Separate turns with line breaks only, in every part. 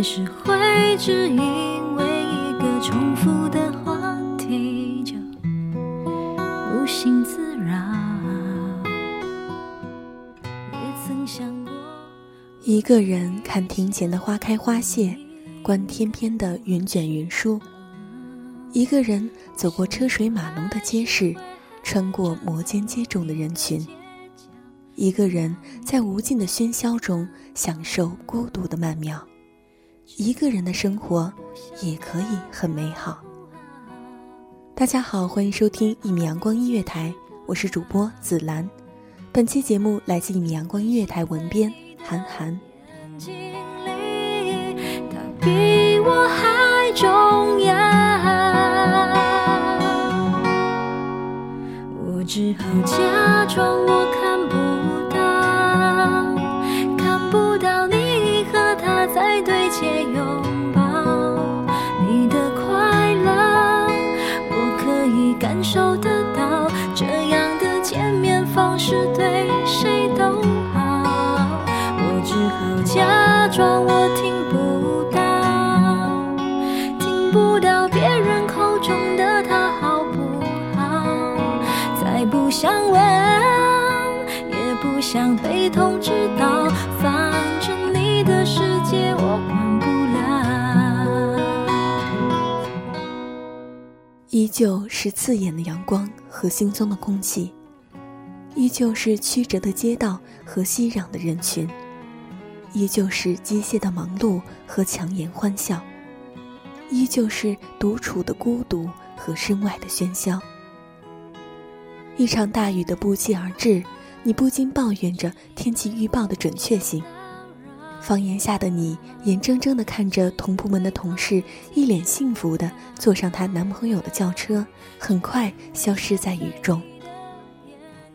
还是会只因为一个
重复的话题就无心自扰。也曾想过
一个人看庭前的花开花谢，观天边的云卷云舒；一个人走过车水马龙的街市，穿过摩肩接踵的人群；一个人在无尽的喧嚣中享受孤独的曼妙。一个人的生活也可以很美好。大家好，欢迎收听一米阳光音乐台，我是主播紫兰。本期节目来自一米阳光音乐台文编韩寒。
比我还重要，我只好假装我看想问，也不想被通知到，反正你的世界我管不了。
依旧是刺眼的阳光和惺忪的空气，依旧是曲折的街道和熙攘的人群。依旧是机械的忙碌和强颜欢笑，依旧是独处的孤独和身外的喧嚣。一场大雨的不期而至，你不禁抱怨着天气预报的准确性。房檐下的你，眼睁睁地看着同部门的同事一脸幸福地坐上她男朋友的轿车，很快消失在雨中。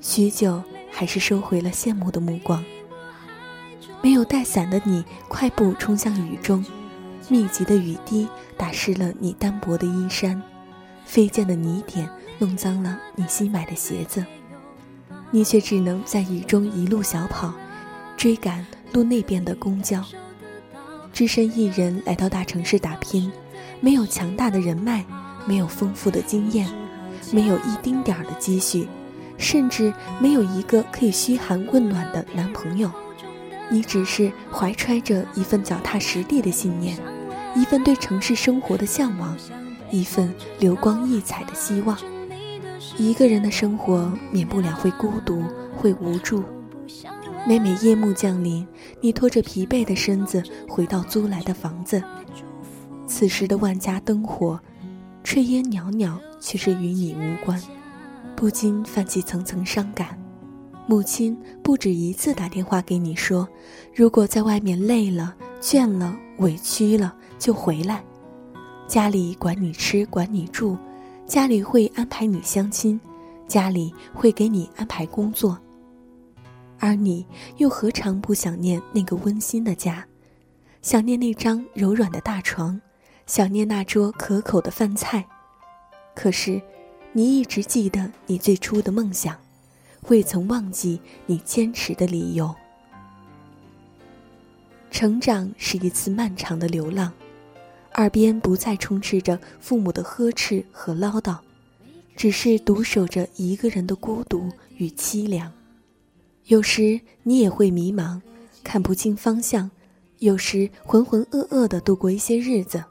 许久，还是收回了羡慕的目光。没有带伞的你，快步冲向雨中，密集的雨滴打湿了你单薄的衣衫，飞溅的泥点弄脏了你新买的鞋子，你却只能在雨中一路小跑，追赶路那边的公交。只身一人来到大城市打拼，没有强大的人脉，没有丰富的经验，没有一丁点儿的积蓄，甚至没有一个可以嘘寒问暖的男朋友。你只是怀揣着一份脚踏实地的信念，一份对城市生活的向往，一份流光溢彩的希望。一个人的生活免不了会孤独，会无助。每每夜幕降临，你拖着疲惫的身子回到租来的房子，此时的万家灯火，炊烟袅袅，却是与你无关，不禁泛起层层伤感。母亲不止一次打电话给你说：“如果在外面累了、倦了、委屈了，就回来。家里管你吃，管你住，家里会安排你相亲，家里会给你安排工作。而你又何尝不想念那个温馨的家，想念那张柔软的大床，想念那桌可口的饭菜，可是，你一直记得你最初的梦想，未曾忘记你坚持的理由。成长是一次漫长的流浪，耳边不再充斥着父母的呵斥和唠叨，只是独守着一个人的孤独与凄凉。有时你也会迷茫，看不清方向；有时浑浑噩噩地度过一些日子。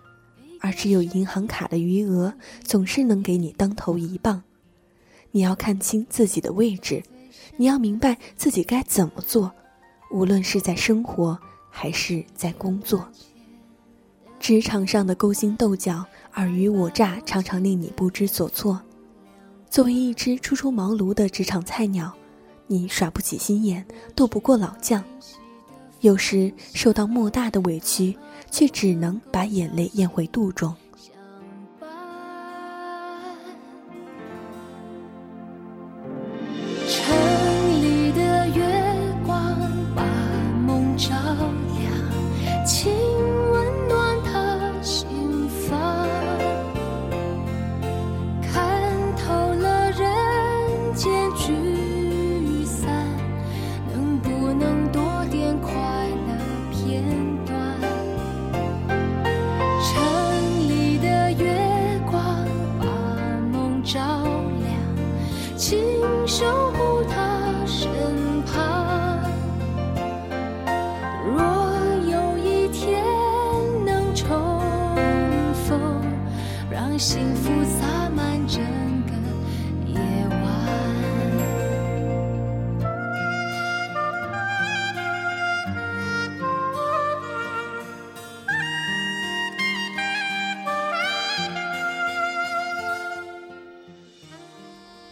而只有银行卡的余额，总是能给你当头一棒。你要看清自己的位置，你要明白自己该怎么做，无论是在生活还是在工作。职场上的勾心斗角、尔虞我诈，常常令你不知所措。作为一只初出茅庐的职场菜鸟，你耍不起心眼，斗不过老将。有时受到莫大的委屈，却只能把眼泪咽回肚中。幸福洒满整个夜晚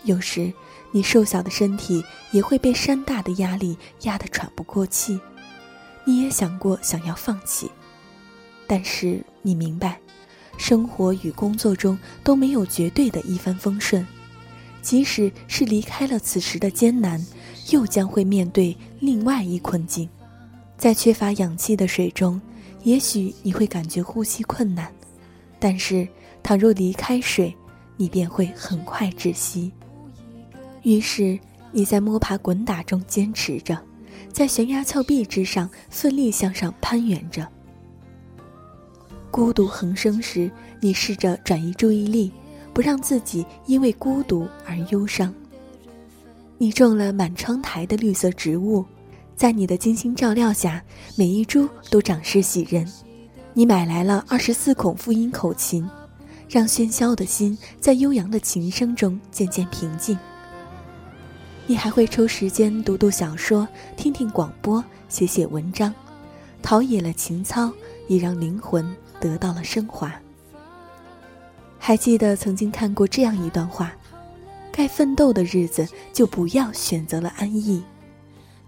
有时，你瘦小的身体也会被山大的压力压得喘不过气。你也想过想要放弃，但是你明白，生活与工作中都没有绝对的一帆风顺。即使是离开了此时的艰难，又将会面对另外一困境。在缺乏氧气的水中，也许你会感觉呼吸困难，但是倘若离开水，你便会很快窒息。于是，你在摸爬滚打中坚持着，在悬崖峭壁之上奋力向上攀援着。孤独横生时，你试着转移注意力，不让自己因为孤独而忧伤。你种了满窗台的绿色植物，在你的精心照料下，每一株都长势喜人。你买来了二十四孔复音口琴，让喧嚣的心在悠扬的琴声中渐渐平静。你还会抽时间读读小说，听听广播，写写文章，陶冶了情操，也让灵魂得到了升华。还记得曾经看过这样一段话：该奋斗的日子，就不要选择了安逸，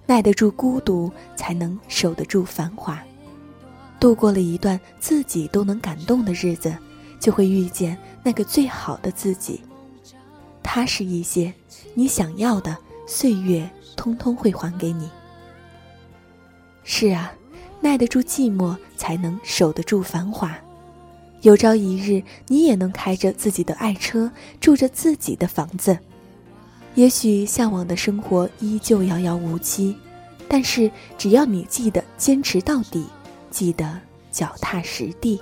耐得住孤独，才能守得住繁华。度过了一段自己都能感动的日子，就会遇见那个最好的自己。踏实一些，你想要的岁月通通会还给你。是啊，耐得住寂寞，才能守得住繁华。有朝一日，你也能开着自己的爱车，住着自己的房子。也许向往的生活依旧遥遥无期，但是只要你记得坚持到底，记得脚踏实地。